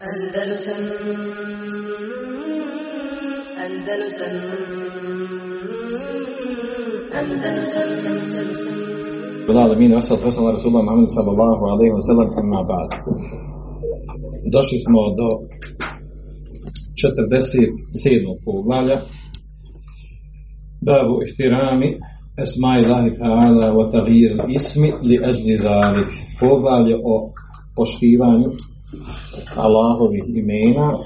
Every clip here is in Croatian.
Andalusam Andalusam Rasulullah sallallahu alaihi wa. Došli smo do 47. poglavlja Babu ihtirami Esma lahi ta'ala wa ismi li ajli zalik. Poglavlje o poštivanju Allahovih imena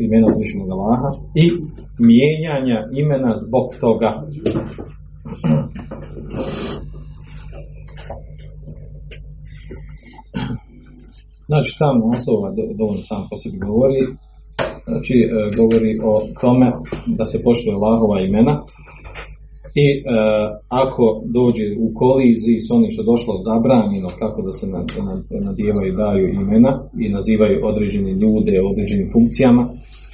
imena uzvišenog Allaha i mijenjanja imena zbog toga. Znači, sam naslov dovoljno sam po sebi govori, znači, e, govori o tome da se poštuje Allahova imena i e, ako dođe u koliziji s onim što došlo zabranjeno kako da se nadijevaju i daju imena i nazivaju određene ljude određenim funkcijama,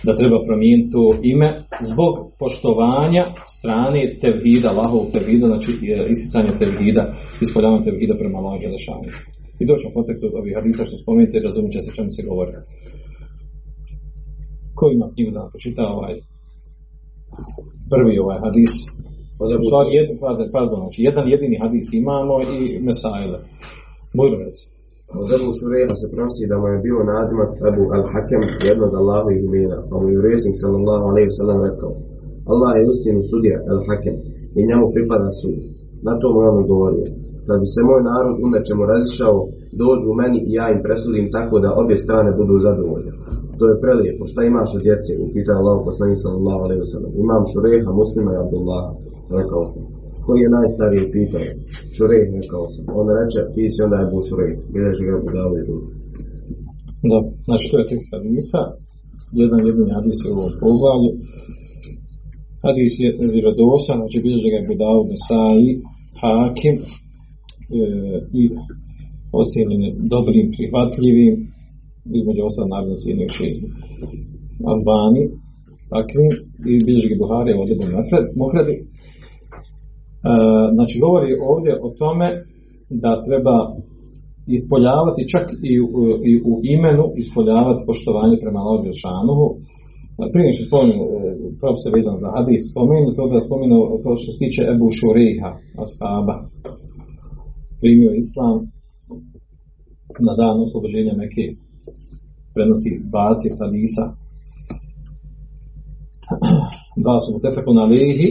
da treba promijeniti to ime zbog poštovanja strane tevhida, Allahovog tevhida, znači e, isticanja tevhida, ispoljavanja tevhida prema Allahu Đelešanu. I doći u kontekstu ovih hadisa što spomenute, razumit će se čemu se govori. Ko ima knjigu da počita ovaj prvi ovaj hadis? Jedan, pardon, znači jedan jedini hadis imamo i mesajle. Bujrovec. Od Ebu Šureha se prosi da mu je bio nadimak Ebu Al-Hakem jednog Allahovih imena, pa mu je resnik sallallahu alaihi sallam rekao Allah je istinu sudija Al-Hakem i njemu pripada sud. Na to mu je on govorio. Da bi se moj narod u nečemu razišao, dođu meni i ja im presudim tako da obje strane budu zadovoljne. To je prelijepo. Šta imaš od djece? Upita Allah poslani sallallahu alaihi sallam. Imam Šureha, muslima i Abdullah. Rekao sam. Koji je najstariji pitao? Šurej, rekao sam. On reče, ti si onda je bu Šurej. Bileži ga dao i drugi. Da, znači to je tekst hadisa. Jedan jedini hadis je u ovom poglavlju. Hadis je vjerodostan, znači bilježi ga Budavu Nesai, Hakim e, i ocjenjen dobrim, prihvatljivim, između ostalo naravno cijenivši Albani, takvim, i bilježi Buhari u Odebu Mokradi. E, znači govori ovdje o tome da treba ispoljavati čak i u, i u imenu ispoljavati poštovanje prema Allahu Đelšanuhu. Prije što spomenu, propise vezan za hadis, spomenu to da spomenu to što se tiče Ebu Šuriha, ashaba, primio islam na dan oslobođenja neke prenosi baci hadisa. Dva su mu tefeku na lehi,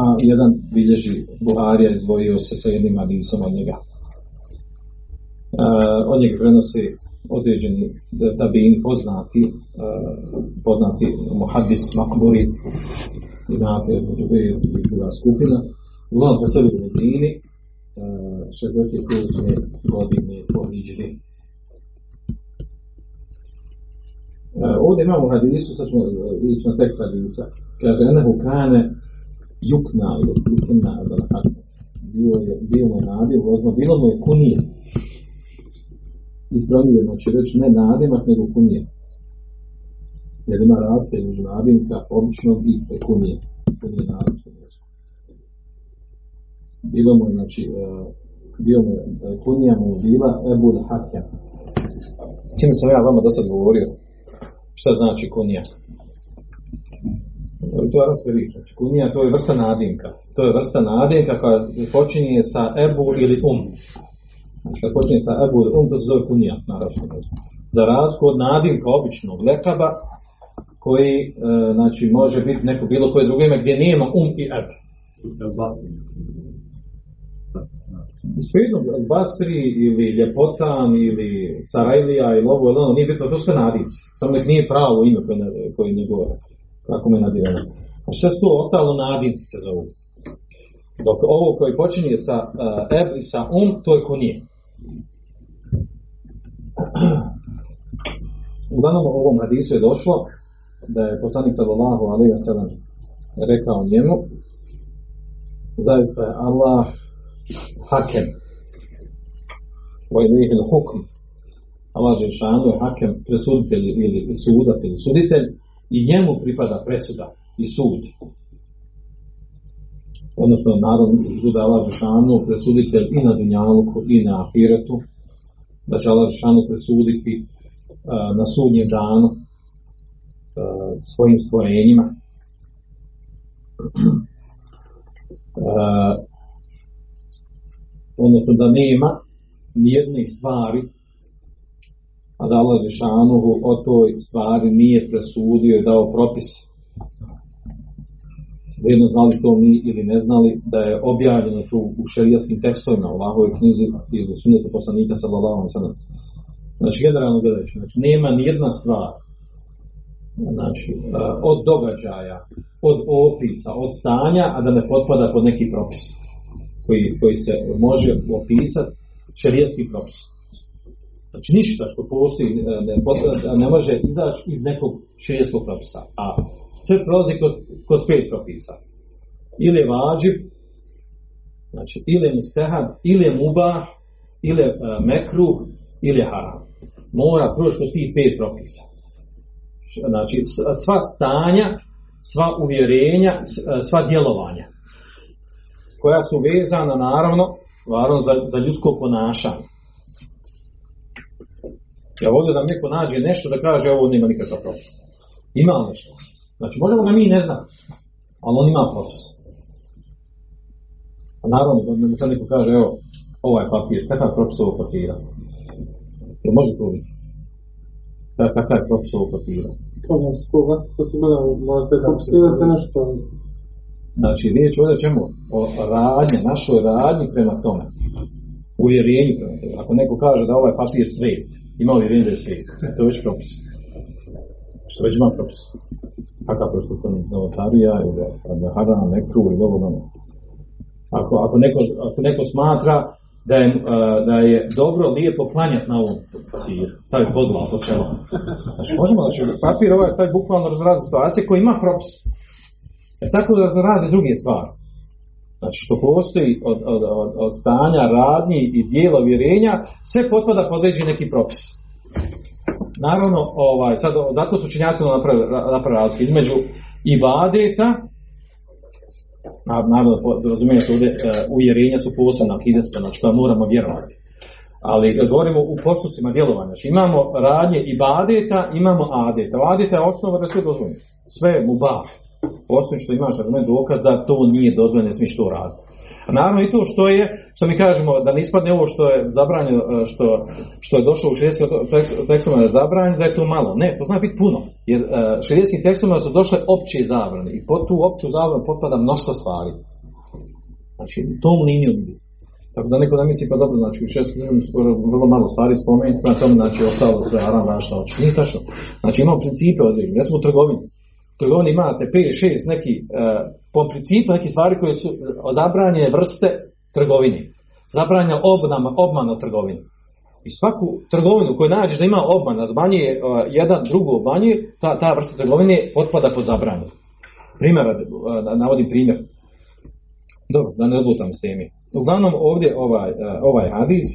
a jedan bilježi Buharija izdvojio se sa jednim hadisom od njega. E, od njega prenosi određeni tabini poznati, e, poznati muhadis makburi i znate druga skupina. Uglavnom po sebi u e, 68. godine po Hidžri. E, ovdje imamo hadisu, sad ćemo vidjeti na tekst hadisa. Kaže, enehu kane jukna ili jukna bio je bio mu je nadim, odnosno bilo mu je kunije. Ispravnije, znači reći ne nadimak, nego kunije. Jer ima raste između nadimka, običnog i kunije. Kunije reći. Bilo mu je, znači, bio mu je, kunija mu bila Ebul Hakem. Čim sam ja vama do govorio, šta znači kunija? To je arapska riječ. Znači, kunija to je vrsta nadimka. To je vrsta nadimka koja počinje sa ebu ili um. Znači počinje sa ebu ili um, to se zove kunija na Za razliku od nadimka običnog lekaba, koji e, znači, može biti neko bilo koje drugo ime gdje nema um i eb. Svejedno, Basri ili Ljepotan ili Sarajlija ili ovo ili ono, nije bitno, to sve nadimci. Samo ih nije pravo ime koje ne, koje ne govore kako me nadirano. A što su ostalo nadimci se zovu? Dok ovo koji počinje sa uh, eb i sa um, to je ko nije. Uglavnom u ovom hadisu je došlo da je poslanik sallallahu alaihi wa sallam rekao njemu zaista je Allah hakem wa ilaihi hukm Allah je hakem presuditelj ili sudac ili suditelj i njemu pripada presuda i sud. Odnosno, naravno, suda Allah Žešanu, presuditelj i na Dunjaluku i na Ahiretu, da će Allah Žešanu presuditi na sudnjem danu svojim stvorenjima. Odnosno da nema nijedne stvari a da Allah Žešanuhu o toj stvari nije presudio i dao propis. Jedno znali to mi ili ne znali da je objavljeno tu u šerijaskim tekstovima u Allahovoj knjizi ili sunetu poslanika sallallahu sellem. Znači generalno gledajući, znači nema ni jedna stvar znači od događaja, od opisa, od stanja, a da ne potpada pod neki propis koji, koji se može opisati šerijatski propis. Znači ništa što postoji ne, ne može izaći iz nekog šerijskog propisa. A sve prolazi kod, kod pet propisa. Ili je vađib, znači ili je mustehad, ili je mubah, ili je uh, mekruh, ili je haram. Mora proći kod tih pet propisa. Znači sva stanja, sva uvjerenja, sva djelovanja koja su vezana naravno, naravno za, za ljudsko ponašanje. Ja volio da neko nađe nešto da kaže ovo nema nikakav propis. Ima nešto. Znači možemo ga mi ne znamo, ali on ima propis. A naravno, da mi sad neko kaže, evo, ovaj papir, kakav je propis ovog papira? To može to biti. Kakav je propis ovog papira? To se gleda, možete propisivati nešto. Znači, riječ ovdje o čemu? O radnji, našoj radnji prema tome. Uvjerenju prema tome. Ako neko kaže da ovaj papir svet, ima li rinde svijet? To je već propis. Što već ima propis. Kakav propis to novotarija ili haram, nekru ili ovo ono. Ako, ako, neko, ako neko smatra da je, da je dobro lijepo klanjati na ovom papiru, stavi podlog po čelo. Znači, možemo, znači, papir ovaj stavi bukvalno razrazi situacije koji ima propis. E tako da razrazi druge stvari. Znači što postoji od, od, od, od stanja, radnji i dijela vjerenja, sve potpada pod neki propis. Naravno, ovaj, sad, zato su činjaci napravili napravi između ibadeta, naravno, razumijem se ovdje, uvjerenja su posebna, akidetska, znači moramo vjerovati. Ali govorimo u postupcima djelovanja. Znači imamo radnje ibadeta, imamo adeta. Adeta je osnova da sve dozvoljeno. Sve je mubah osim što imaš argument dokaz da to nije dozvoljeno, ne smiješ to raditi. A naravno i to što je, što mi kažemo, da ne ispadne ovo što je zabranjeno, što, što je došlo u šerijskim tekstovima da je zabranjeno, da je to malo. Ne, to zna biti puno. Jer uh, šerijskim tekstovima su došle opće zabrane i pod tu opću zabranu potpada mnoštvo stvari. Znači, tom linijom tako da neko da misli, pa dobro, znači u šest skoro vrlo malo stvari spomenuti, na tom znači ostalo sve haram oči. Nije tačno. Znači imamo principe određene, recimo u trgovini trgovini imate 5, 6 neki, uh, po principu neki stvari koje su zabranjene vrste trgovine. Zabranjena obnama, obmana trgovine. I svaku trgovinu koju nađeš da ima obmana, da uh, jedan drugo obmanje, ta, ta vrsta trgovine potpada pod zabranju. Primjer, navodim primjer. Dobro, da ne odlutam s temi. Uglavnom ovdje ovaj, ovaj hadis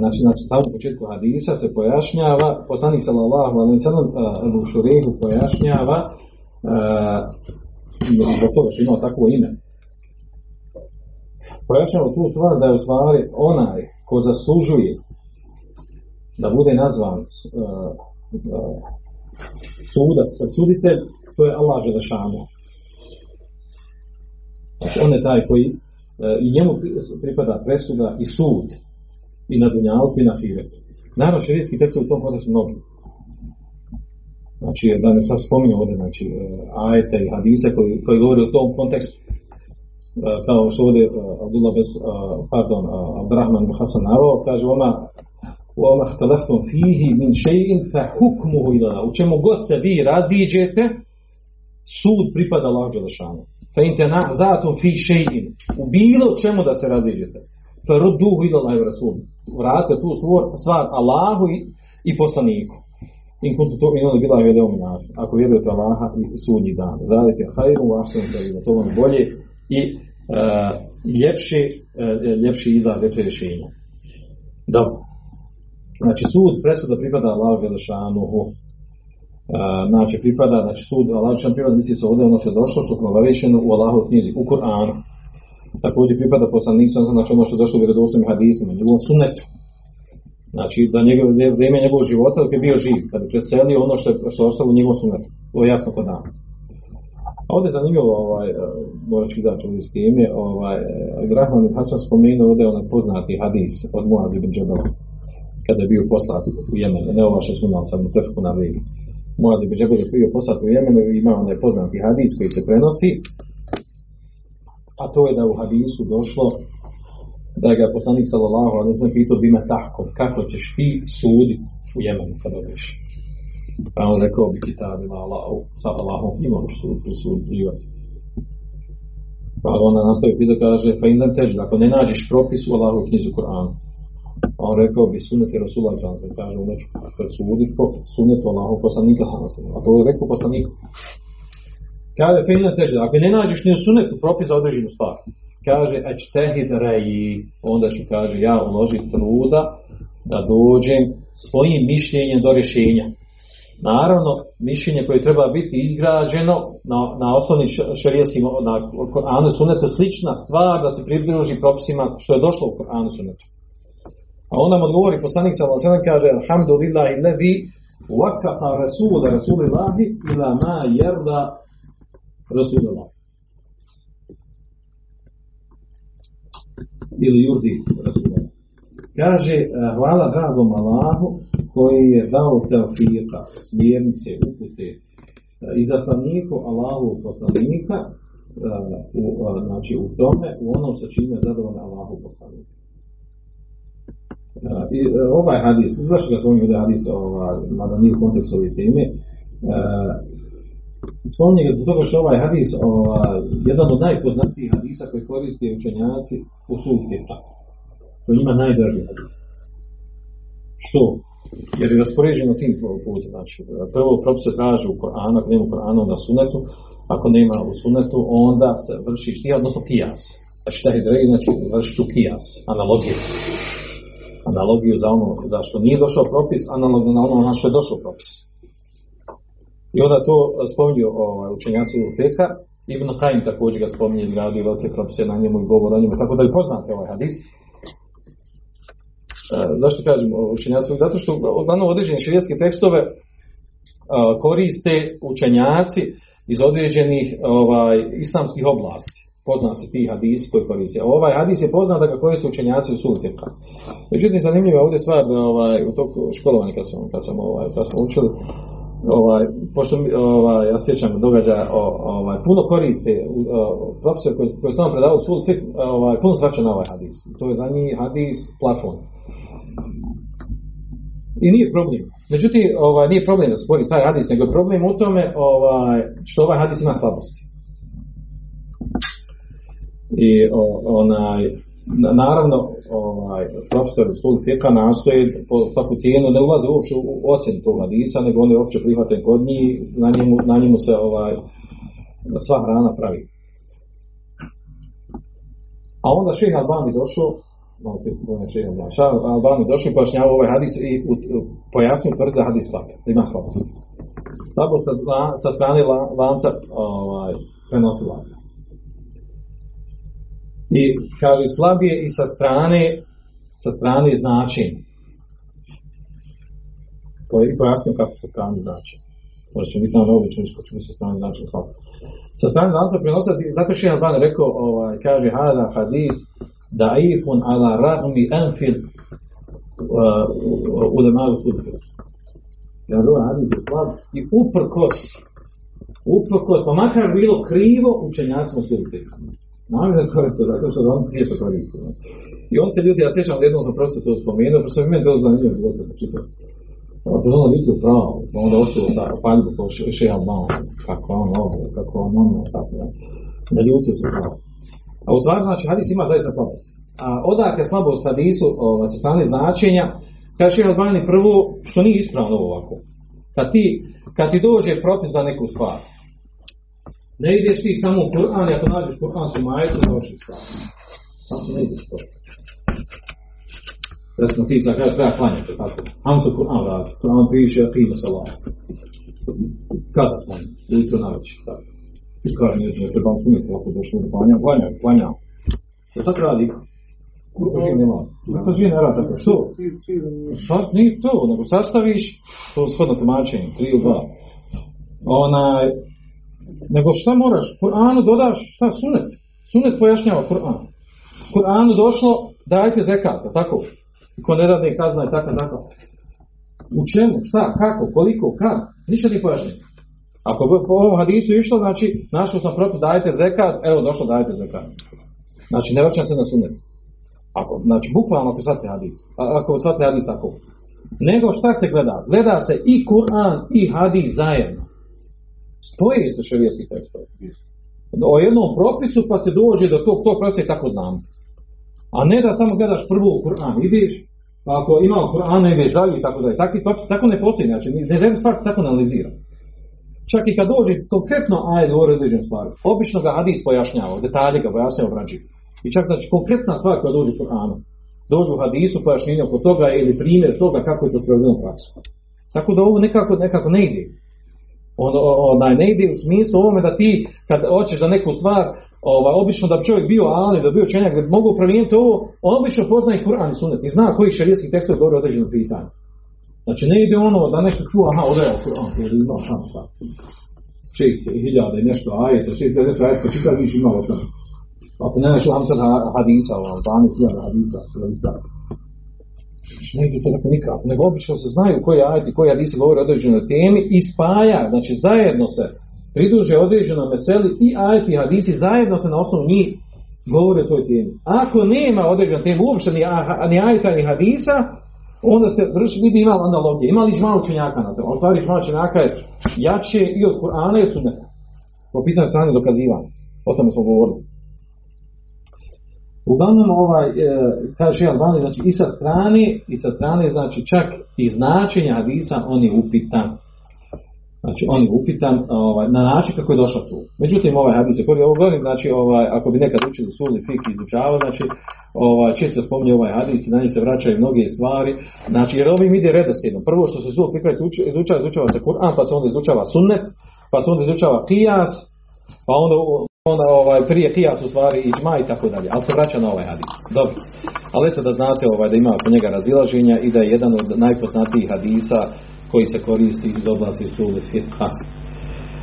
znači, znači samo u početku hadisa se pojašnjava, poslanik sallallahu alaihi sallam u šurehu pojašnjava zbog toga što imao takvo ime. Pojašnjava tu stvar da je u stvari onaj ko zaslužuje da bude nazvan uh, uh, suda, suditelj, to je Allah Želešanu. Znači, on je taj koji uh, i njemu pripada presuda i sud i na dunjalku i na firetu. Naravno, širijski tekstovi u tom kontekstu mnogi. Znači, da ne sad spominjem ovdje, znači, ajete i hadise koji, koji govori o tom kontekstu. Kao što ovdje Abdullah bez, pardon, Abdurrahman bin Hasan navao, kaže ona, وَمَا اخْتَلَفْتُمْ فِيهِ مِنْ شَيْءٍ فَحُكْمُهُ إِلَى U čemu god se vi raziđete, sud pripada Allah Đelešanu. فَإِنْ تَنَعْزَاتُمْ فِي شَيْءٍ U bilo čemu da se raziđete. فَرُدُّهُ إِلَى اللَّهِ وَرَسُولُ vratite tu stvar Allahu i, i poslaniku. In kuntu to min bila je video minar. Ako vjerujete Allaha i sudnji dan. Zalike hajru ahsanu tawila. To vam bolje i uh, ljepši, uh, ljepši izgled, ljepše rješenje. Dobro. Znači sud presuda pripada Allahu Želešanuhu. Uh, znači pripada, znači sud Allahu Želešanuhu pripada, misli se ovdje ono što je došlo, što smo obavešeno u Allahu knjizi, u Kur'anu također pripada poslanik sam znači ono što zašto vjerodostojnim hadisima, njegovom sunnetu. Znači, da njegov, vrijeme njegovog života dok je bio živ, kada je preselio ono što je, što ostalo u njegovom sunetu. To je jasno kod nama. A ovdje je zanimljivo, ovaj, e, morat ću izaći ovdje s time, ovaj, e, Rahman ibn Hasan spomenuo ovdje onaj poznati hadis od Muaz ibn Džabala, kada je bio poslat u Jemen, ne ova što smo imali sad u Tefku na. Muaz ibn Džabal je bio poslat u Jemenu i ima onaj poznati hadis koji se prenosi, a to je da u hadisu došlo da ga poslanik sallallahu alejhi ve sellem pitao bima tahkom, kako ćeš ti suditi u Jemenu kada odeš. Pa on rekao bi kitabima Allahu, sa Allahom imam sud, prisuđivati. Pa onda nastavi pita kaže, pa indan teži, ako ne nađeš propis u Allahu knjizu Kur'anu, a on rekao bi suneti Rasulullah sam se kaže, neću presuditi po sunetu Allahu poslanika sam se, a to je rekao poslanik. Kaže, indan teži, ako ne nađeš ni u sunetu propis određenu stvar, kaže, ečtehid reji, onda ću kaže, ja uložiti truda da dođem svojim mišljenjem do rješenja. Naravno, mišljenje koje treba biti izgrađeno na, na osnovnim šarijetskim, na Koranu i Sunnetu, slična stvar da se pridruži propisima što je došlo u Koranu i Sunnetu. A on nam odgovori, poslanik sa Allah kaže, Alhamdulillahi levi, wakafa rasula rasulillahi ila ma jerda rasulullah. Ili jurdi rasulullah. Kaže, hvala dragom Allahu koji je dao teofika, smjernice, upute i zaslaniku Allahu poslanika u, znači u tome, u onom sa čime je zadovoljna Allahu. I ovaj hadis, zašto ga spominje da hadis, ovaj, mada nije u kontekstu ove teme, spominje ga zbog toga što ovaj hadis, ovaj, jedan od najpoznatijih hadisa koji koriste učenjaci u sulfita. To je njima najdraži hadis. Što? jer je raspoređeno tim putem. Znači, prvo propis se traži u Koranu, ako nema u Koranu, onda sunetu, ako nema u sunetu, onda se vrši štija, odnosno kijas. Znači, šta je drevi, znači vrši tu kijas, analogiju. Analogiju za ono za što nije došao propis, analogno na ono na što je došao propis. I onda to spominju ovaj, učenjaci u Feka, Ibn Kajim također ga spominje, izgradio velike propise na njemu i govor o njemu, tako da li poznate ovaj hadis. Zašto kažem učenjacima? Zato što uglavnom određene širijetske tekstove koriste učenjaci iz određenih ovaj, islamskih oblasti. Pozna se ti hadisi koji koriste. A ovaj hadis je poznat da ga koriste učenjaci u sulteka. Međutim, zanimljiva je ovdje stvar ovaj, u toku školovanja kad sam, kad sam, ovaj, kad smo učili, ovaj, pošto ovaj, ja sjećam događaja, ovaj, puno koriste profesor koji, koji tamo predavao sul, ovaj, puno svača na ovaj hadis. To je za njih hadis plafon. I nije problem. Međutim, ovaj, nije problem da spori taj hadis, nego je problem u tome ovaj, što ovaj hadis ima slabosti. I o, onaj, naravno, ovaj, profesor Sul Fika nastoji po svaku cijenu ne ulazi uopće u ocjenu tog hadisa, nego on je uopće prihvaten kod njih, na njemu, na njemu se ovaj, sva hrana pravi. A onda šeha Albani došao malo prije spomenuo še je Šah Albani došli i pojašnjavao ovaj hadis i pojasnio tvrdi da hadis slab, da ima slabost. Slabost sa, sa strane la, lanca ovaj, prenosilaca. I kaže slab je i sa strane sa strane značenja. To je i pojasnio kako sa strane značenja. Možda će biti na novi čuniš ko sa strane značenja slab. Sa strane lanca prenosilaca, zato što je Albani rekao, ovaj, kaže hada hadis daifun ala ragmi anfil ulemavu sudbe. Jer ovaj hadis je slab i uprkos, uprkos, pa makar bilo krivo učenjacima sudbe. Namjerno koriste zato što on prije to koriste. I on se ljudi, ja sjećam da jednom sam profesor to spomenuo, pošto mi je to zanimljivo bilo da čitam. Pa to ono vidio pravo, pa onda ostalo sa paljbu kao šeha malo, kako on ovo, kako on ono, tako da. Ne ljutio se pravo. A u stvari, znači, hadis ima zaista slabosti. A odakle slabost hadisu ovaj, sa strane značenja, kaže Šeha Albani prvo, što nije ispravno ovako. Kad ti, kad ti dođe propis za neku stvar, ne ideš ti samo u Kur'an, ako nađeš Kur'an su majetu, završi stvar. Samo ne ideš to. Recimo ti sad kažeš treba klanjati, tako. Ajmo to Kur'an radi. Kur'an piše, prima salam. Kada klanjati? Ujutro na tako. I kaže, ne trebam suniti, ako došlo da klanjam, klanjam, klanjam. To tako radi. Kako živi nema? Kako živi ne? Što? Nije to, nego sastaviš, to shodno tumačenje, tri ili dva. Onaj, nego šta moraš? Kur'anu dodaš, šta, sunet? Sunet pojašnjava Kur'an. Kur'anu došlo, dajte zekata, tako? Ko ne radi kazna je tako, tako. U čemu, šta, kako, koliko, kad? Ništa nije pojašnjeno. Ako bi po ovom hadisu išlo, znači, našao sam propis, dajte zekat, evo došlo, dajte zekat. Znači, ne vraćam se na sunet. Ako, znači, bukvalno ako shvatite hadis, ako shvatite hadis tako. Nego šta se gleda? Gleda se i Kur'an i hadis zajedno. Spoje se šarijetski tekstovi. O jednom propisu pa se dođe do tog, tog propisa i tako znam. A ne da samo gledaš prvo u Kur'an, ideš, pa ako ima u Kur'anu ideš dalje i tako dalje. Takvi propisi tako ne postoji, znači ne želim stvar tako analizira. Čak i kad dođe konkretno ajde govori o određenoj stvari, obično ga hadis pojašnjava, detalje ga pojašnjava obrađi. I čak znači konkretna stvar koja dođe u Kur'anu, dođe u hadisu pojašnjenje oko toga ili primjer toga kako je to sprovedeno u praksu. Tako da ovo nekako, nekako ne ide. On, onaj, ne ide u smislu ovome da ti kad hoćeš za neku stvar, ovaj, obično da bi čovjek bio ali, da bi bio čenjak, da bi mogu promijeniti ovo, on obično poznaje Kur'an i Sunnet i zna koji šarijetski tekst govori o određenom pitanju. Znači ne ide ono da nešto čuo, aha, ovdje je Kur'an, jer ima tamo šta. Šest hiljada i nešto ajeta, šest hiljada nešto ajeta, čitav viš imalo tamo. Ako ne hamsad hadisa, ono, 12 hiljada hadisa, hadisa. Ne ide to tako nikako, nego obično se znaju koji ajeti, koji hadisi govore o određenoj temi i spaja, znači zajedno se pridruže određenoj meseli i ajeti i hadisi zajedno se na osnovu njih govore o toj temi. Ako nema određena tema uopšte ni, ni ajeta ni hadisa, onda se vrši, vidi ima analogije, ima li malo učenjaka na to, a stvari malo učenjaka je jače i od Kur'ana i od Sunneta. Po pitanju strane dokazivanja. O tome smo govorili. Uglavnom ovaj, e, kaže Albani, znači i sa strane, i sa strane, znači čak i značenja hadisa on je upitan. Znači on je upitan ovaj, na način kako je došao tu. Međutim, ovaj hadis je koji ovo znači ovaj, ako bi nekad učili suli fik i izučavao, znači ovaj, često spominje ovaj hadis i na njih se vraćaju mnoge stvari. Znači jer ovim ide redoslijedno. Prvo što se suli fik izučava, izučava se Kur'an, pa se onda izučava sunnet, pa se onda izučava kijas, pa onda, onda ovaj, prije kijas u stvari iđma i tako dalje, ali se vraća na ovaj hadis. Dobro, ali eto da znate ovaj, da ima oko njega razilaženja i da je jedan od najpoznatijih hadisa koji se koristi iz oblasti suli fitha.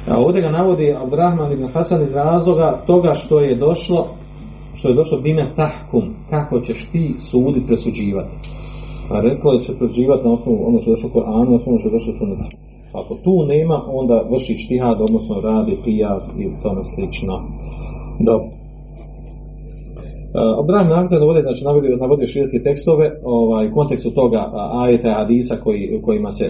A ovdje ga navodi Abdurrahman ibn Hasan iz razloga toga što je došlo što je došlo bime tahkum, kako ćeš ti suditi, presuđivati. A rekao je će presuđivati na osnovu ono što je došlo Koranu, na osnovu što je došlo Sunnetu. Ako tu nema, onda vrši štihad, odnosno radi pijas i tome slično. Dobro. Uh, Abraham Nakzad ovdje znači, navodio, navodio širijske tekstove ovaj, u kontekstu toga ajeta hadisa koji, kojima se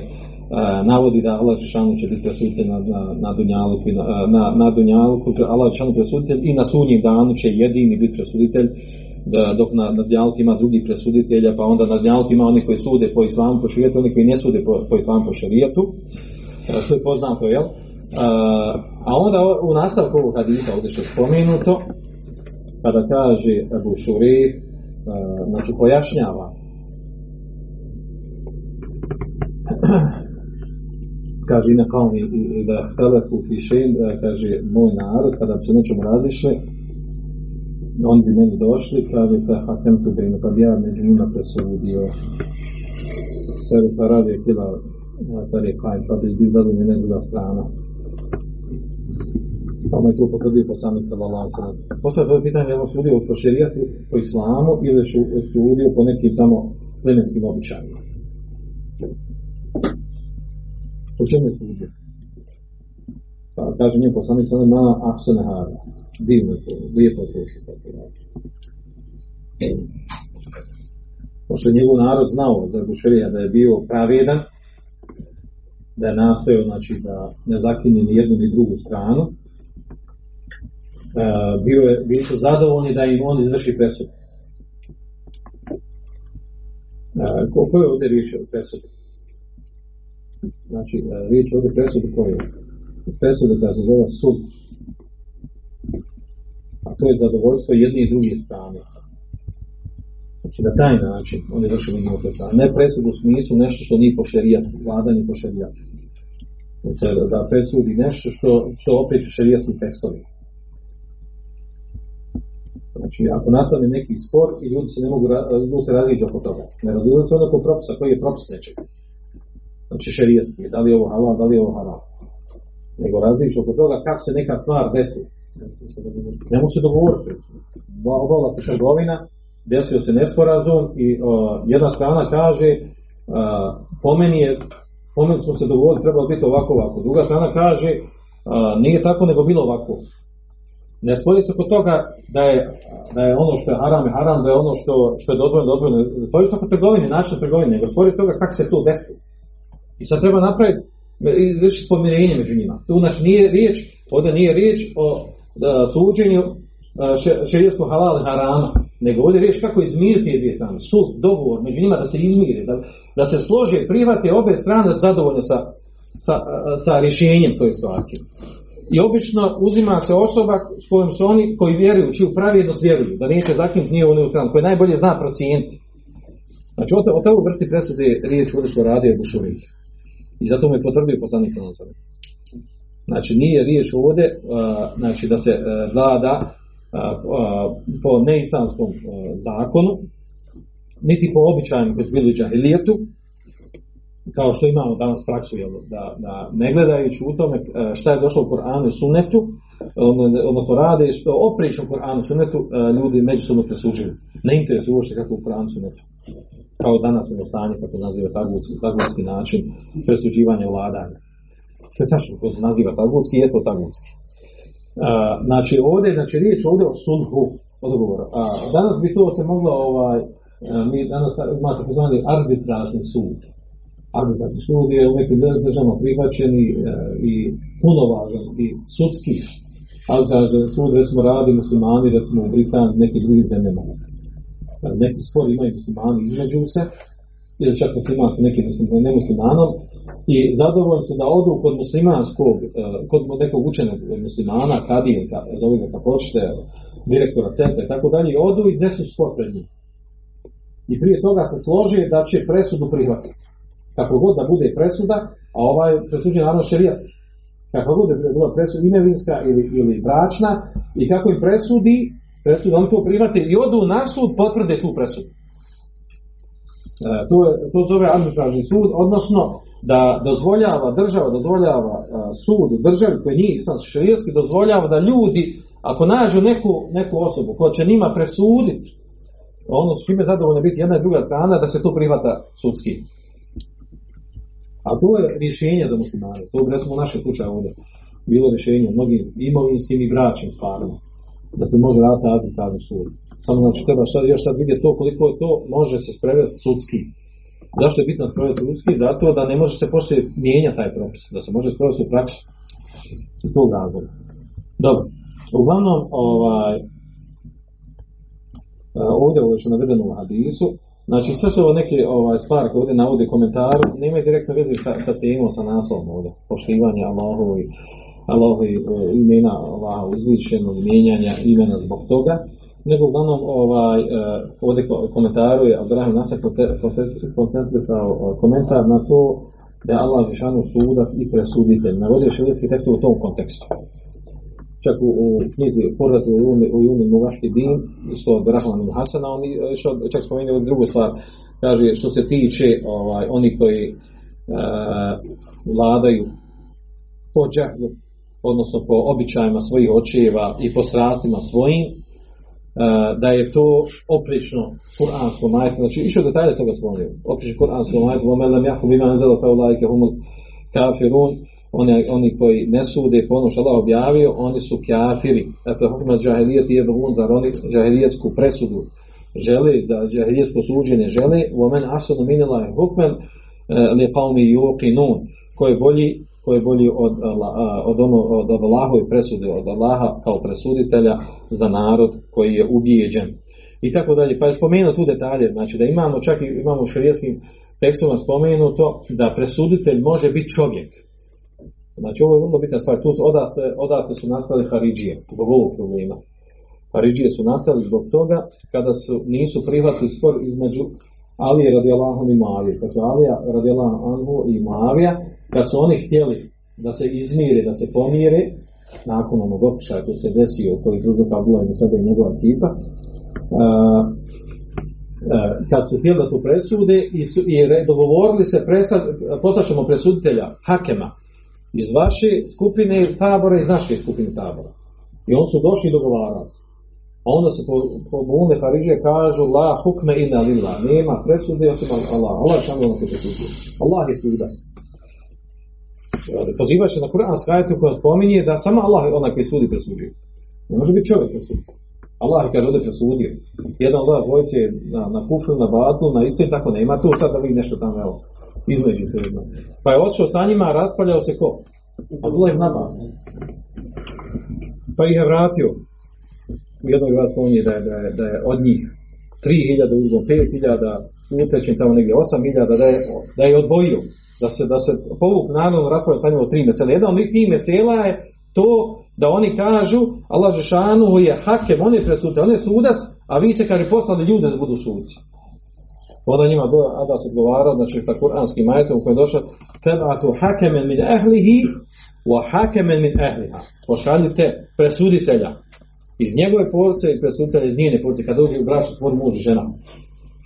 a, navodi da Allah Žešanu će biti presuditelj na, na, na Dunjaluku, na, na, na Dunjaluku, Allah Žešanu presuditelj i na sudnjem danu će jedini biti presuditelj da, dok na, na Dunjaluku ima drugih presuditelja, pa onda na Dunjaluku ima oni koji sude po islamu, po šarijetu, oni koji ne sude po, po islamu, po šarijetu. E, Što je poznato, jel? A, a onda u nastavku ovog hadisa ovdje što je spomenuto, kada kaže Abu Šurif, znači pojašnjava kaže ina kao mi da telefu fišen, kaže moj narod, kada bi se nečemu razišli, on bi meni došli, kaže fe hakem tu bejno, pa bi ja među njima presudio. Sebe pa radi kila, je kaj, pa bi zadnje ne druga strana. Pa je to potvrdio poslanik ve sellem. Postavlja to pitanje je sudio po šerijatu, po islamu ili su sudio po nekim tamo plemenskim običajima. Po čemu je sudio? Pa kaže njim poslanik sallallahu na ahsene hada. Divno je to, lijepo je to što tako radi. Pošto je njegov narod znao da je šerija da je bio pravedan, da je znači, da ne zakini ni jednu ni drugu stranu, Uh, bio je, bili su zadovoljni da im on izvrši presudu. Uh, ko, ko je ovdje riječ o presudi? Znači, uh, riječ ovdje presudi ko je? Presuda koja se zove sud. A to je zadovoljstvo jedne i druge strane. Znači, na taj način on je vršio njihov presudu. Ne presudu u smislu nešto što nije po šerijatu, vladanje po šerijatu. Da presudi nešto što, što opet u šerijaskim tekstovima. Znači, ako nastane neki spor i ljudi se ne mogu, ljudi se raziđu oko toga. Ne raziđu se oko propisa koji je propis nečeg. Znači, šerijetski, da li je ovo halal, da li je ovo haram. Nego raziđu oko toga kako se neka stvar desi. Ne mogu se dogovoriti. Oba- Obavila se trgovina, desio se nesporazum i o, jedna strana kaže a, po meni je meni smo se dogovorili trebalo biti ovako ovako. Druga strana kaže a, nije tako nego bilo ovako. Ne spori se kod toga da je, da je ono što je haram je haram, da je ono što, što je dozvoljeno dozvoljeno. Spori se oko trgovine, način trgovine, nego spori se toga kako se to desi. I sad treba napraviti i vršiti pomirenje među njima. Tu znači nije riječ, ovdje nije riječ o da, suđenju šerijetskog halal harama, nego ovdje je riječ kako izmiriti te dvije strane. Sud, dogovor među njima da se izmire, da, da se slože, prihvate obe strane zadovoljne sa, sa, sa rješenjem toj situacije. I obično uzima se osoba s kojom su oni koji vjeruju, čiju pravednost vjeruju, da neće zakinuti nije u stranu, koji najbolje zna procijeniti. Znači, o, o toj vrsti presude riječ ovdje što radi od Bušurih. I zato mu je potvrdio poslanik Znači, nije riječ ovdje, znači, da se vlada po neislamskom zakonu, niti po običajnom koji su bili džahilijetu, kao što imamo danas praksu, jel, da, da ne gledajući u tome šta je došlo u Koranu i Sunnetu, odnosno rade što oprično u Koranu i Sunnetu, ljudi međusobno presuđuju. Ne interesuje uopšte kako u Koranu i Sunnetu. Kao danas u stanje, kako naziva tagutski, tagutski način presuđivanja vladanja. To je tačno, to se naziva tagutski, jest to tagutski. A, znači ovdje, znači riječ ovdje o sulhu, o dogovoru. A danas bi to se moglo, ovaj, mi danas imate pozvani arbitražni sud. Arbitražni sud je u nekim državama prihvaćen i, a, i punovažan i sudski. Arbitražni sud, recimo, radi muslimani, recimo u Britaniji, neki drugim zemljama. A, Neki spor imaju muslimani između se, ili čak musliman sa nekim muslim- nemuslimanom, i zadovoljni su da odu kod muslimanskog, eh, kod nekog učenog muslimana, kadije, zove ga kako hoćete, direktora centra i tako dalje, odu i desu spor pred njim. I prije toga se složi da će presudu prihvatiti. Kako god da bude presuda, a ovaj presuđen naravno šerijatski. Kako da bila presuda imevinska ili, ili bračna, i kako im presudi, presudu, oni to prihvate i odu na sud, potvrde tu presudu. E, to, je, to zove arbitražni sud, odnosno da dozvoljava država, dozvoljava a, sud državi koji nije islamski šarijski, dozvoljava da ljudi, ako nađu neku, neku osobu koja će njima presuditi, ono s čime zadovoljno biti jedna i druga strana, da se to prihvata sudski. A to je rješenje za muslimane. To je recimo našem slučaju ovdje bilo rješenje mnogim imovinskim i bračnim stvarima. Da se može raditi arbitražni sud. Samo znači treba sad, još sad vidjeti to koliko je to može se sprevesti sudski. Zašto je bitno sprovesti sudski? Zato da ne može se poslije mijenjati taj propis, da se može sprovesti u praksi. Iz tog razloga. Dobro. Uglavnom, ovaj, a, ovdje ovo što navedeno u hadisu, znači sve su ovo neke ovaj, stvari koje ovdje navode komentaru, nemaju direktne veze sa, sa temom, sa naslovom ovdje, poštivanje Allahovi, Allahovi e, imena Allaha uzvišenog, mijenjanja imena zbog toga, nego uglavnom ovaj, e, ovdje ko- komentaru je Abdurrahim koncentrisao e, komentar na to da je Allah Žešanu sudac i presuditelj. Navodio širijetski tekst u tom kontekstu. Čak u, u knjizi Porrat u Jumi, u Jumi Muvaški din, isto od Rahman Hasana, on je išao, čak spomenuo drugu stvar, kaže što se tiče ovaj, oni koji e, vladaju po džahlu, odnosno po običajima svojih očeva i po strastima svojim, e, E, da je to oprično kuransko majstvo, znači išao detalje toga spomenuo, oprično kuransko majstvo, omen nam jahu bima anzelo kao lajke humul kafirun, oni, oni koji ne sude po ono što Allah objavio, oni su kafiri, dakle humul džahilijet je bavun, zar oni džahilijetsku presudu žele, da džahilijetsko suđenje žele, omen asanu minila hukmen e, li qavmi yuqinun, koji je bolji ko je bolji od, od, ono, od, od Allahove presude, od Allaha kao presuditelja za narod koji je ubijeđen. I tako dalje. Pa je spomenuo tu detalje, znači da imamo čak i imamo u šarijeskim tekstovima spomenuto da presuditelj može biti čovjek. Znači ovo je vrlo bitna stvar. Tu su odatle, odatle su nastale Haridžije, zbog ovog problema. Haridžije su nastali zbog toga kada su, nisu prihvatili spor između Ali radijallahu anhu i Muavije. Kad su Alija radijallahu anhu i Muavija, kad su oni htjeli da se izmire, da se pomire, nakon onog opišaja koji se desio, koji uzroka Abdullah ibn Saba i njegova ekipa, kad su htjeli da to presude i, su, i dogovorili se presad, poslaćemo presuditelja, hakema, iz vaše skupine tabora i iz naše skupine tabora. I oni su došli i dogovarali se. A onda se po, po Mune Haridže kažu La hukme ina lillah. Nema presude osim Allah. Allah je samo ono koji presuđuje. Allah je sudac. Poziva se na Kur'an skajati u kojem spominje da samo Allah je onaj koji sudi presuđuje. Ne može biti čovjek presudi. Allah je kaže ovdje presudio. Jedan Allah dvojice na, na kufru, na batlu, na istinu, tako nema tu sad da vi nešto tamo evo, izleži se jedno. Pa je otišao sa njima, raspaljao se ko? Abdullah ibn Abbas. Pa ih je vratio. U jednoj vas spominje da je, da je, da je od njih 3000 uzmom 5000 utečen tamo negdje 8000 da da je odvojio da se, da se povuk naravno raspravlja sa njim o tri mesela. Jedan od tih mesela je to da oni kažu Allah Žešanu je hakem, on je presuditelj, on je sudac, a vi se kaže poslali ljude da budu suci. Onda njima do, a da se odgovara, znači sa kuranskim majetom koji je došao, tebatu hakemen min ehlihi wa hakemen min ehliha. Pošaljite presuditelja iz njegove porce i presuditelja iz njene porce. Kad dođe u braču tvor muž i žena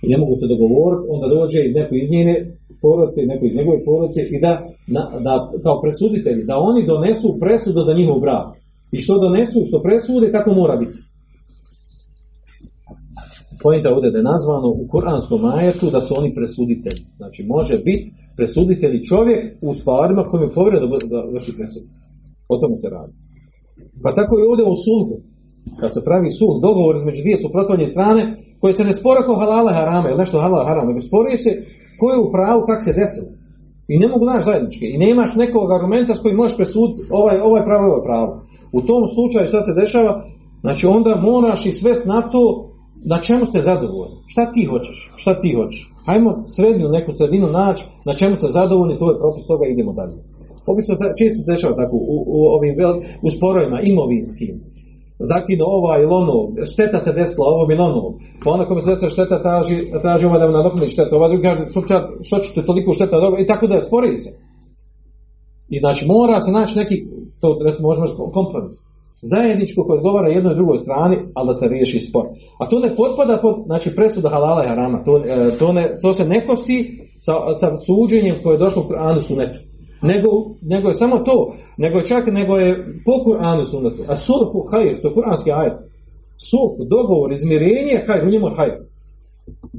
i ne mogu se dogovoriti, onda dođe i neko iz njene porodice neko iz njegove porodice i da, na, da kao presuditelji, da oni donesu presudu za njihov brak. I što donesu, što presude, tako mora biti. Pojenta ovdje da je nazvano u kuranskom ajetu da su oni presuditelji. Znači može biti presuditelji čovjek u stvarima kojim je povjerio da, vrši presudu. O tome se radi. Pa tako i ovdje u sulhu. Kad se pravi sulh, dogovor između dvije suprotstavljene strane, koje se ne spore i harama, ili nešto halala i harama, nego spori se ko je u pravu, kak se desilo. I ne mogu naći zajednički. I nemaš nekog argumenta s kojim možeš presuditi ovaj, ovaj pravo, ovaj pravo. U tom slučaju šta se dešava? Znači onda moraš i svest na to na čemu ste zadovoljni. Šta ti hoćeš? Šta ti hoćeš? Hajmo srednju neku sredinu naći na čemu ste zadovoljni, to je propis toga idemo dalje. Obično često se dešava tako u, u ovim u sporovima imovinskim. Zakino ova ili ono, šteta se desila ovom ili onom. Pa onda kome se desila šteta traži, traži ovaj da mu nadoknadi štetu. Ovaj drugi kaže, što, ćete toliko šteta? I tako da je, spori se. I znači mora se naći neki, to recimo možemo kompromis. Zajedničko koje odgovara jednoj drugoj strani, ali da se riješi spor. A to ne potpada pod znači, presuda halala i harama. To, e, to, ne, to se ne kosi sa, sa suđenjem koje je došlo u Kur'anu sunetu. Nego, nego je samo to, nego čak nego je po Kur'anu sunetu. A sulhu hajr, to je kuranski ajet. Sulh, dogovor, izmirenje, hajr, u njemu je hajr.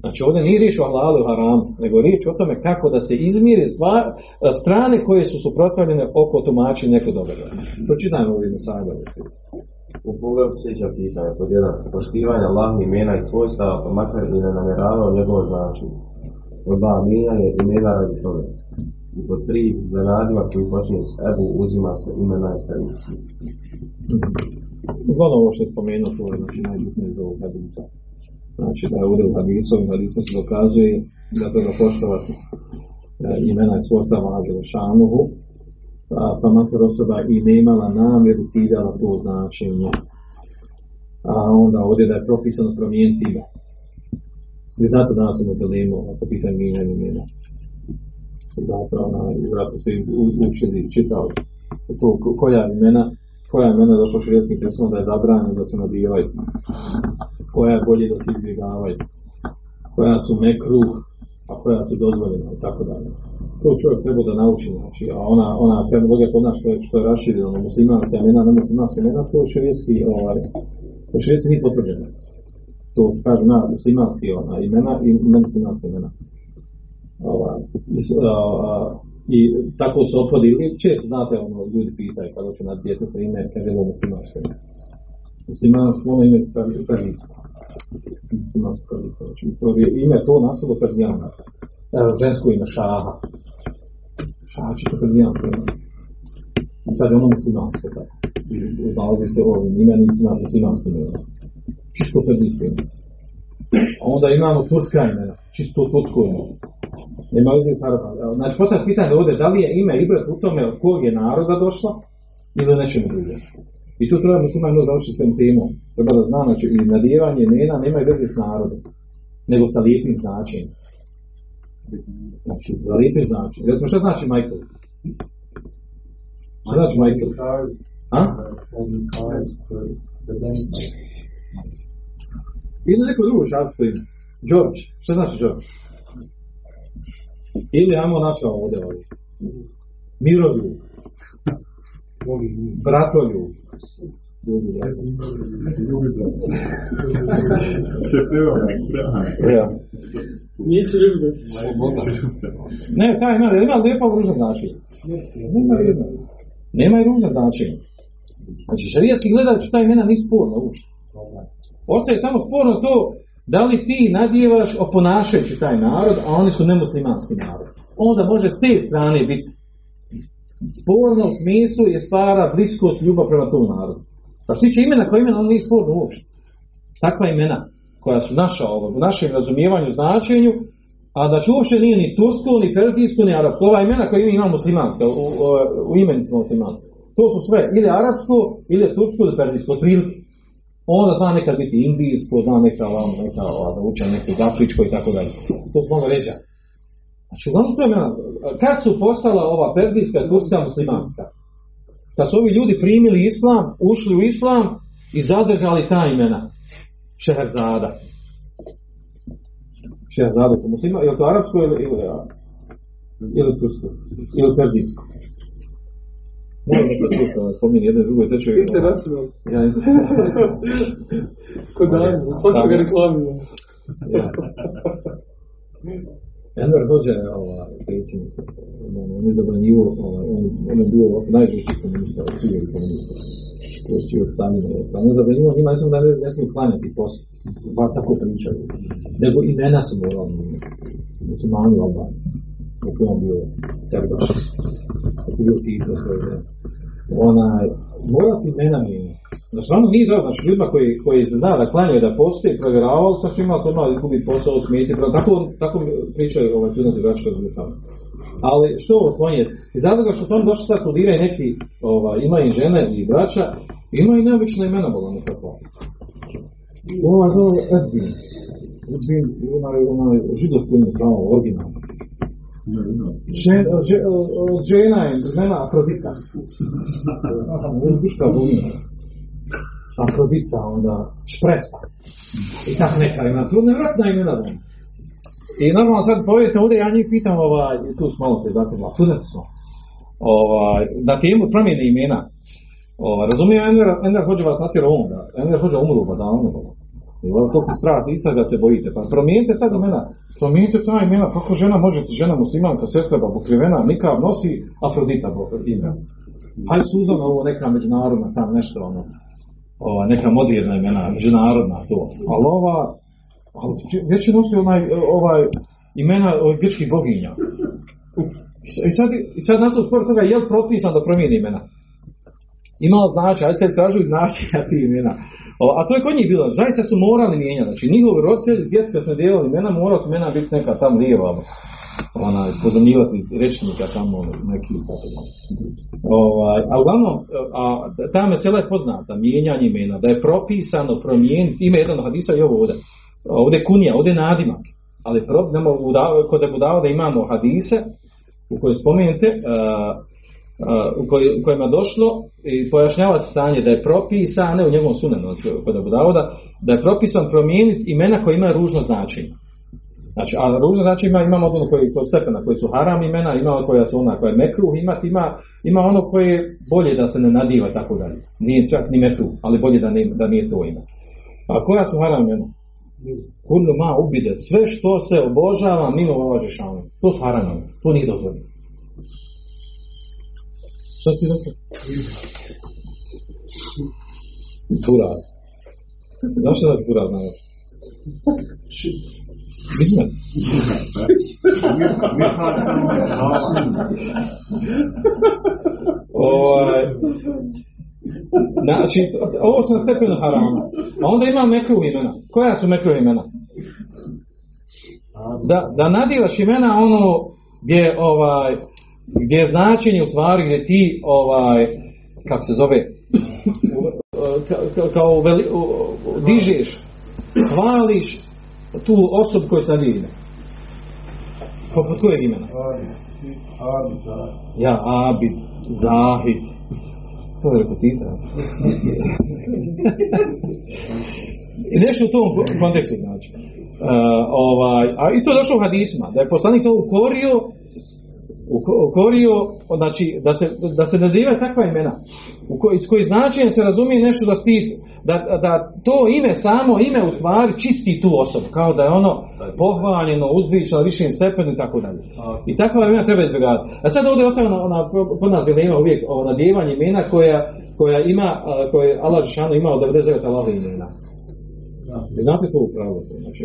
Znači ovdje nije riječ o halalu i haramu, nego je riječ o tome kako da se izmiri stvar, strane koje su suprotstavljene oko tumačenja nekog događaja. Pročitajmo ovdje sada. U pogledu sljedeća pitanja, pod jedan, poštivanje Allahih imena i svojstava, pa makar i ne namjeravao njegovo značenje. Pod dva, imena radi toga. I pod tri, za nadimak koji počinje s Ebu, uzima se ime najstarijih. Uglavnom ovo što je spomenuo, to je znači, najbitnije iz ovog hadisa. Znači da je ovdje u hadisu, hadisom se dokazuje da treba poštovati e, imena i svojstava Ađele Šanuhu, a, pa makar osoba i ne imala namjeru ciljala to značenje. A onda ovdje da je propisano promijeniti ime. Vi znate danas ono dilemu ako pitanje mijenjanja imena. Znate, ona, vjerojatno su i u- učili, čitali. To, ko- koja imena, koja imena došla u širijeskim tekstom da je zabranjeno da se nadivaju. Koja je bolje da se izbjegavaju. Koja su mekruh, a koja su dozvoljena i tako dalje. To čovjek treba da nauči, znači, a ona, ona terminologija kod nas što je, što je raširena, ono, muslimanska imena, ne muslimanska imena, to je širijetski, ovaj, širijetski nije potvrđeno. To kažu na muslimanski ona, imena i nemuslimanska imena. Ovaj, i, tako se opodi, i često znate, ono, ljudi pitaju kada će na djetetu ime, kaže ovo muslimansko ime. Muslimansko ono ime per- perzijsko. Muslimansko perzijsko. To je ime to nastalo perzijana. Žensko ime Šaha. Šaha će to perzijansko ime. I sad je ono muslimansko tako. Nalazi se ovim imenicima muslimanskim imenom. Čisto perzijsko ime. A onda imamo turska imena, čisto tursko ime. Nema veze s Arabom. Znači, postavljamo pitanje ovdje, da li je ime Ibrat u tome od kog je naroda došlo ili od nečemu drugom. I tu treba muslima jedno završiti s tom temom. Treba da zna, znači, i nadijevanje imena nema veze s narodom, nego sa lijepim značenjem. Znači, za lijepim značenjem. Recimo, šta znači Michael? Šta znači Michael? A? Ili neko drugo šarsko ime. George. Šta znači George? Ili ajmo naša ovdje ovdje. Miroljub. Bratoljub. Ne, taj ima, ima lijepo ružno značenje. Nema jedno. Nema i ružno značenje. Znači, šarijatski gledajući ta imena nisu sporno uopšte. Ostaje samo sporno to da li ti nadjevaš oponašajući taj narod, a oni su nemuslimanski narod. Onda može s te strane biti sporno u smislu je stvara bliskost, ljubav prema tom narodu. A što tiče imena koja imena, ono nije sporno uopšte. Takva imena koja su naša u našem razumijevanju, značenju, a da će uopće nije ni tursko, ni perzijsko, ni arapsko. Ova imena koja ima muslimanska, u, u, u imenicama muslimanska. To su sve ili arapsko, ili tursko, ili perzijsko, otprilike. Onda zna nekad biti indijsko, zna neka vam, neka da uče afričko i tako dalje. To su malo ređa. Znači, uglavnom imena. Kad su postala ova perzijska, turska, muslimanska? Kad su ovi ljudi primili islam, ušli u islam i zadržali ta imena. Šeherzada. Šeherzada su muslima, je li to arapsko ili, ili, ili tursko? Ili perzijsko? Moram neko tursko da spominje jedno drugo tečaju. Internacionalno. Ja, Kod dan, svakoga reklamira. ja. Enver Hođa je ova, predsjednik, on, on je zabranjivo, ovaj, on, on je bio najžešći komunista, cijeli komunista, koji je čio Stalina, pa on je zabranjivo njima, mislim da ne, ne smiju klanjati posle, bar tako pričaju, nego imena su morali muslimani Albani, je on bio Terbaš, dok je bio Tito, sve onaj, mora se imena mijenjati. Znači, ono nije dobro, znači ljudima koji, koji se zna da klanjaju da postoje, provjeravali, sad će imali odmah izgubiti posao, smijeti, tako, tako pričaju ovaj studenti braća koji su tamo. Ali što ovo spominje? Iz razloga što oni došli sad studiraju neki, ovaj, ima i žene i braća, imaju i neobična imena bolano kako. Ova zove Edvin. Edvin, onaj, onaj židovsko ime pravo, originalno. Žen, že, žena je imena Afrodita. Bogina. Afrodita, onda Špresa. I tako neka imena. To nevratna imena. I normalno sad povijete ovdje, ja njih pitam, ovaj, tu smo malo se zakljela, studenti smo, ovaj, da temu promijene imena. Ovaj, razumijem, Enver, Enver hođe vas natjera um, da, Enver hođe umru, pa da ono. I ovo toliko strah, i sad da se bojite. Pa promijenite sad imena, promijenite ta imena, kako žena može, žena muslimanka, sestra, ba pokrivena, nikav nosi Afrodita ime. Hajde Suzana, ovo neka međunarodna, tam nešto, ono, ova, neka moderna imena, međunarodna to. Ali ova, ali već je nosio onaj, ovaj, imena ovih grčkih boginja. I sad, i sad nas spor toga, je li propisan da promijeni imena? Imalo znači, ajde se tražuju značenja ti imena. A to je kod njih bilo, zaista su morali mijenjati. Znači, njihovi roditelji, djeca kad smo dijelili imena, morali su imena biti neka tam lijeva, onaj, pozemljivati rečnika tamo neki ovaj, a uglavnom a, ta mesela je poznata mijenjanje imena, da je propisano promijeniti ime jedan hadisa i ovo ovdje. Ovdje je kunija, ovdje je nadimak. Ali pro, nemo, u, kod Ebu Davode imamo hadise u kojoj spomenute a, u, koj, u kojima došlo i pojašnjavati stanje da je propisano u njegovom sunenu kod Ebu Davoda, da je propisan promijeniti imena koja imaju ružno značenje Znači, a ružno znači ima, imamo ono koji kod stepena koji su haram imena, ima koja su ona koja je mekruh imati, ima, ima ono koje je bolje da se ne nadiva tako dalje. Nije čak ni mekruh, ali bolje da, ne, da nije to ime. A koja su haram imena? Kullu ma ubide, sve što se obožava mimo žešavanja. To su haram to nije dozvoljeno. Šta si rekao? Turaz. Znaš šta da turaz znaš? Bilmem. ovaj, znači, ovo su na stepenu harama. A onda ima mekruh imena. Koja su mekruh imena? Da, da nadivaš imena ono gdje ovaj gdje je značenje u stvari gdje ti ovaj kako se zove kao, veli, dižeš hvališ tu osobu koju sad ime. Poput kojeg imena? Ja, Abid, Zahid, To je repetita. I nešto u tom kontekstu znači. Uh, ovaj, a i to je došlo u hadisma, da je poslanik se ukorio uko- ukorio, znači da se, da se nazivaju takva imena u koji, iz koji značenja se razumije nešto da, sti, da, da to ime, samo ime u stvari čisti tu osobu, kao da je ono pohvaljeno, uzvišeno, višim stepenu i tako dalje. I takva imena treba izbjegavati. A sad ovdje ostaje ona, ona kod nas dilema uvijek o nadjevanje imena koja, koja ima, koje je Allah Žešanu imao 99 Allaho imena. Znate to upravo, znači,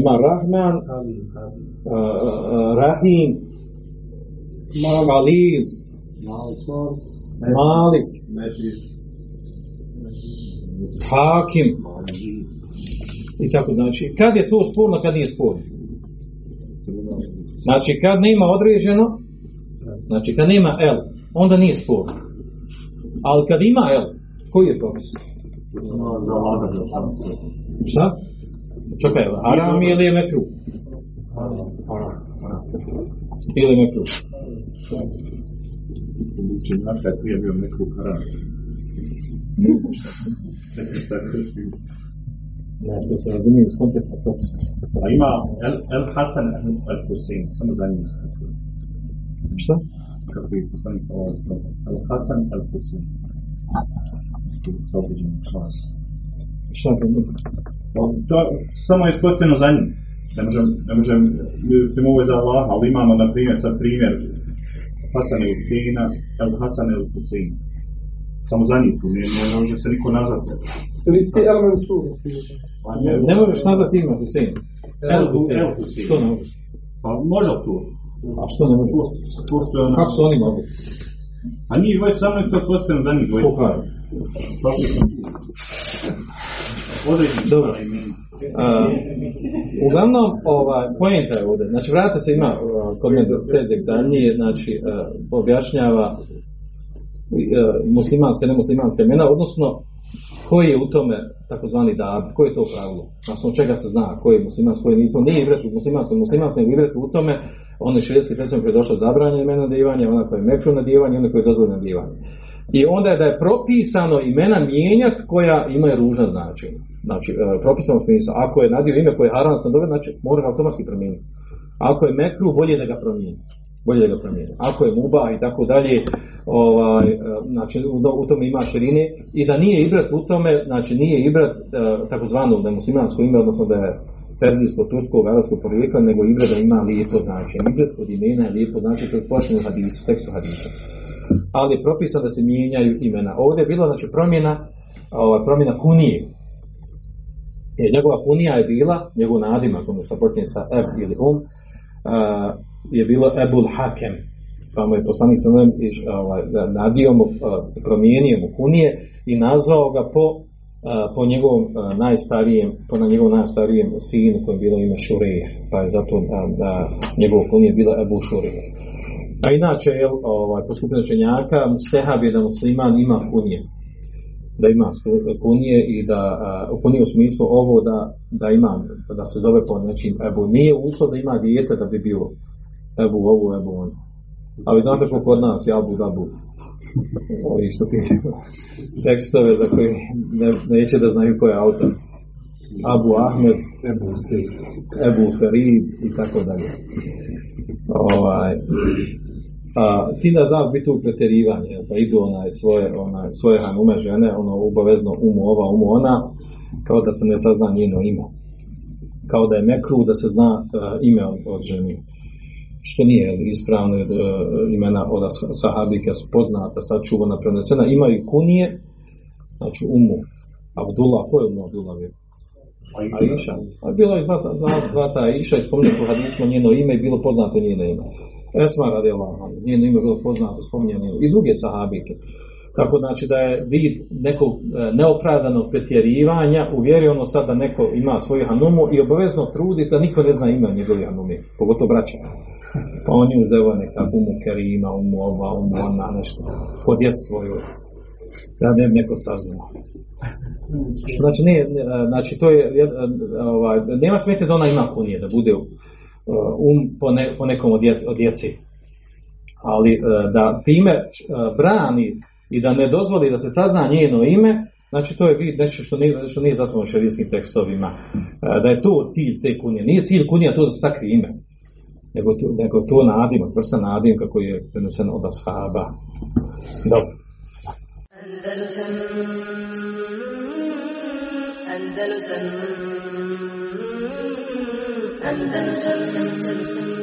ima Rahman, a, Khalil, Malik, Hakim, i tako znači. Kad je to sporno, kad nije sporno? Znači, kad nema određeno, znači kad nema L, onda nije sporno. Ali kad ima L, koji je propis? Šta? Čekaj, haram ili je mekru? Haram. Ili je mekru? Učenjaka je prije bio nekog haram. Ne, to se razumije iz konteksta propisa. A ima El, El Hasan El Husein, samo za njih. Šta? Kako je poslanik ovo El Hasan El Husein. Za određenu član. Šta to nije? To samo je za njih. Ne možem, ne možem, mislim je za Allaha, ali imamo na primjer, sad primjer Hasan El Huseina, El Hasan El Husein. Samo za njih tu, ne, može se niko nazvati. Ili ste El Mansur. Ne možeš nazvati ime Husein. El Husein. Što ne možeš? Pa može li to? A što ne možeš? Pošto je ono... Kako su oni mogli? A njih dvoje samo je to postavljeno za njih dvoje. Ko kaže? Određeni Dobro. A, uglavnom, ovaj, pojenta je ovdje, znači vrata se ima kod mene detaljnije, znači uh, objašnjava uh, muslimanske, nemuslimanske imena, odnosno koji je u tome takozvani dab, koji je to pravilo, na osnovu čega se zna koji je muslimansko, koji nije, nije ibret u muslimanskom, muslimanskom ibret u tome, ono je širijetski predstavljeno koji je došlo zabranjeno imena nadjevanja, ona koja je mekru nadjevanje, ona koja je dozvoljeno nadjevanje. I onda je da je propisano imena mijenjati koja imaju ružna značenja. Znači, e, propisano smislu, ako je nadio ime koje je haram dobro, znači mora ga automatski promijeniti. Ako je mekru, bolje da ga promijeni. Bolje da ga promijeni. Ako je mubah i tako dalje, ovaj, e, znači u, tome ima širine i da nije ibrat u tome, znači nije ibrat e, takozvano da je muslimansko ime, odnosno da je perzijsko, tursko, arabsko porijekla, nego ibrat da ima lijepo značenje. Ibrat kod imena je lijepo značenje, to je pošljeno u hadisu, tekstu hadisa ali je propisano da se mijenjaju imena. Ovdje je bilo znači promjena ovaj, promjena kunije. Jer njegova kunija je bila, njegov nadimak, ono što počinje sa Eb ili Um, uh, je bilo Ebul Hakem. Pa mu je poslanik sa njim ovaj, nadio mu, uh, promijenio mu kunije i nazvao ga po uh, po njegovom najstarijem, po na njegovom najstarijem sinu kojem je bilo ime Šureje, pa je zato da, da njegovo kunije bilo Ebu Šureje. A inače, jel, ovaj, po skupinu učenjaka, stehab je da musliman ima kunije. Da ima kunije i da, a, kunije u smislu ovo da, da ima, da se zove po nečim Ebu. Nije uslov da ima dijete da bi bio Ebu ovo, Ebu on. A vi znate ko kod nas, Jabu, Dabu. Ovi što piše tekstove za koje ne, neće da znaju ko je autor. Abu Ahmed, Ebu Sejt. Ebu Ferid i tako dalje. Ovaj, a, sina zna biti u pretjerivanje, pa idu onaj svoje, onaj, svoje hanume žene, ono obavezno umu ova, umu ona, kao da se ne sazna njeno ime. Kao da je mekru da se zna uh, ime od, od ženi. Što nije ispravno uh, imena od sahabike su poznata, sačuvana, prenesena, imaju kunije, znači umu. Abdullah, ko je umu Abdullah? Je? Aisha. A bilo je zvata, zvata, Aisha i spominje u hadismu njeno ime i bilo poznato njeno ime. Esma radi Allah, njeno ime bilo poznato, spominje njeno i druge sahabike. Tako znači da je vid nekog e, neopravdanog pretjerivanja u vjeri ono sad da neko ima svoju hanumu i obavezno trudi da niko ne zna ime njegove hanume, pogotovo braća. Pa on je uzeo nekako umu Kerima, umu ova, umu ona, nešto, po svoju. Da ne bi neko saznao. Znači, ne, ne, znači to je, jed- ovaj, nema smete da ona ima kunije, da bude um po, ne, po nekom od, dje, od djeci. Ali uh, da time uh, brani i da ne dozvoli da se sazna njeno ime, znači to je vid nešto što nije, što nije zasnovano šarijskim tekstovima. Da je to cilj te kunije. Nije cilj kunija to da sakri ime, nego to, nego to nadimak, vrsta nadimka koji je prenesen od ashaba. Dobro. Andalusam Andalusam Andalusam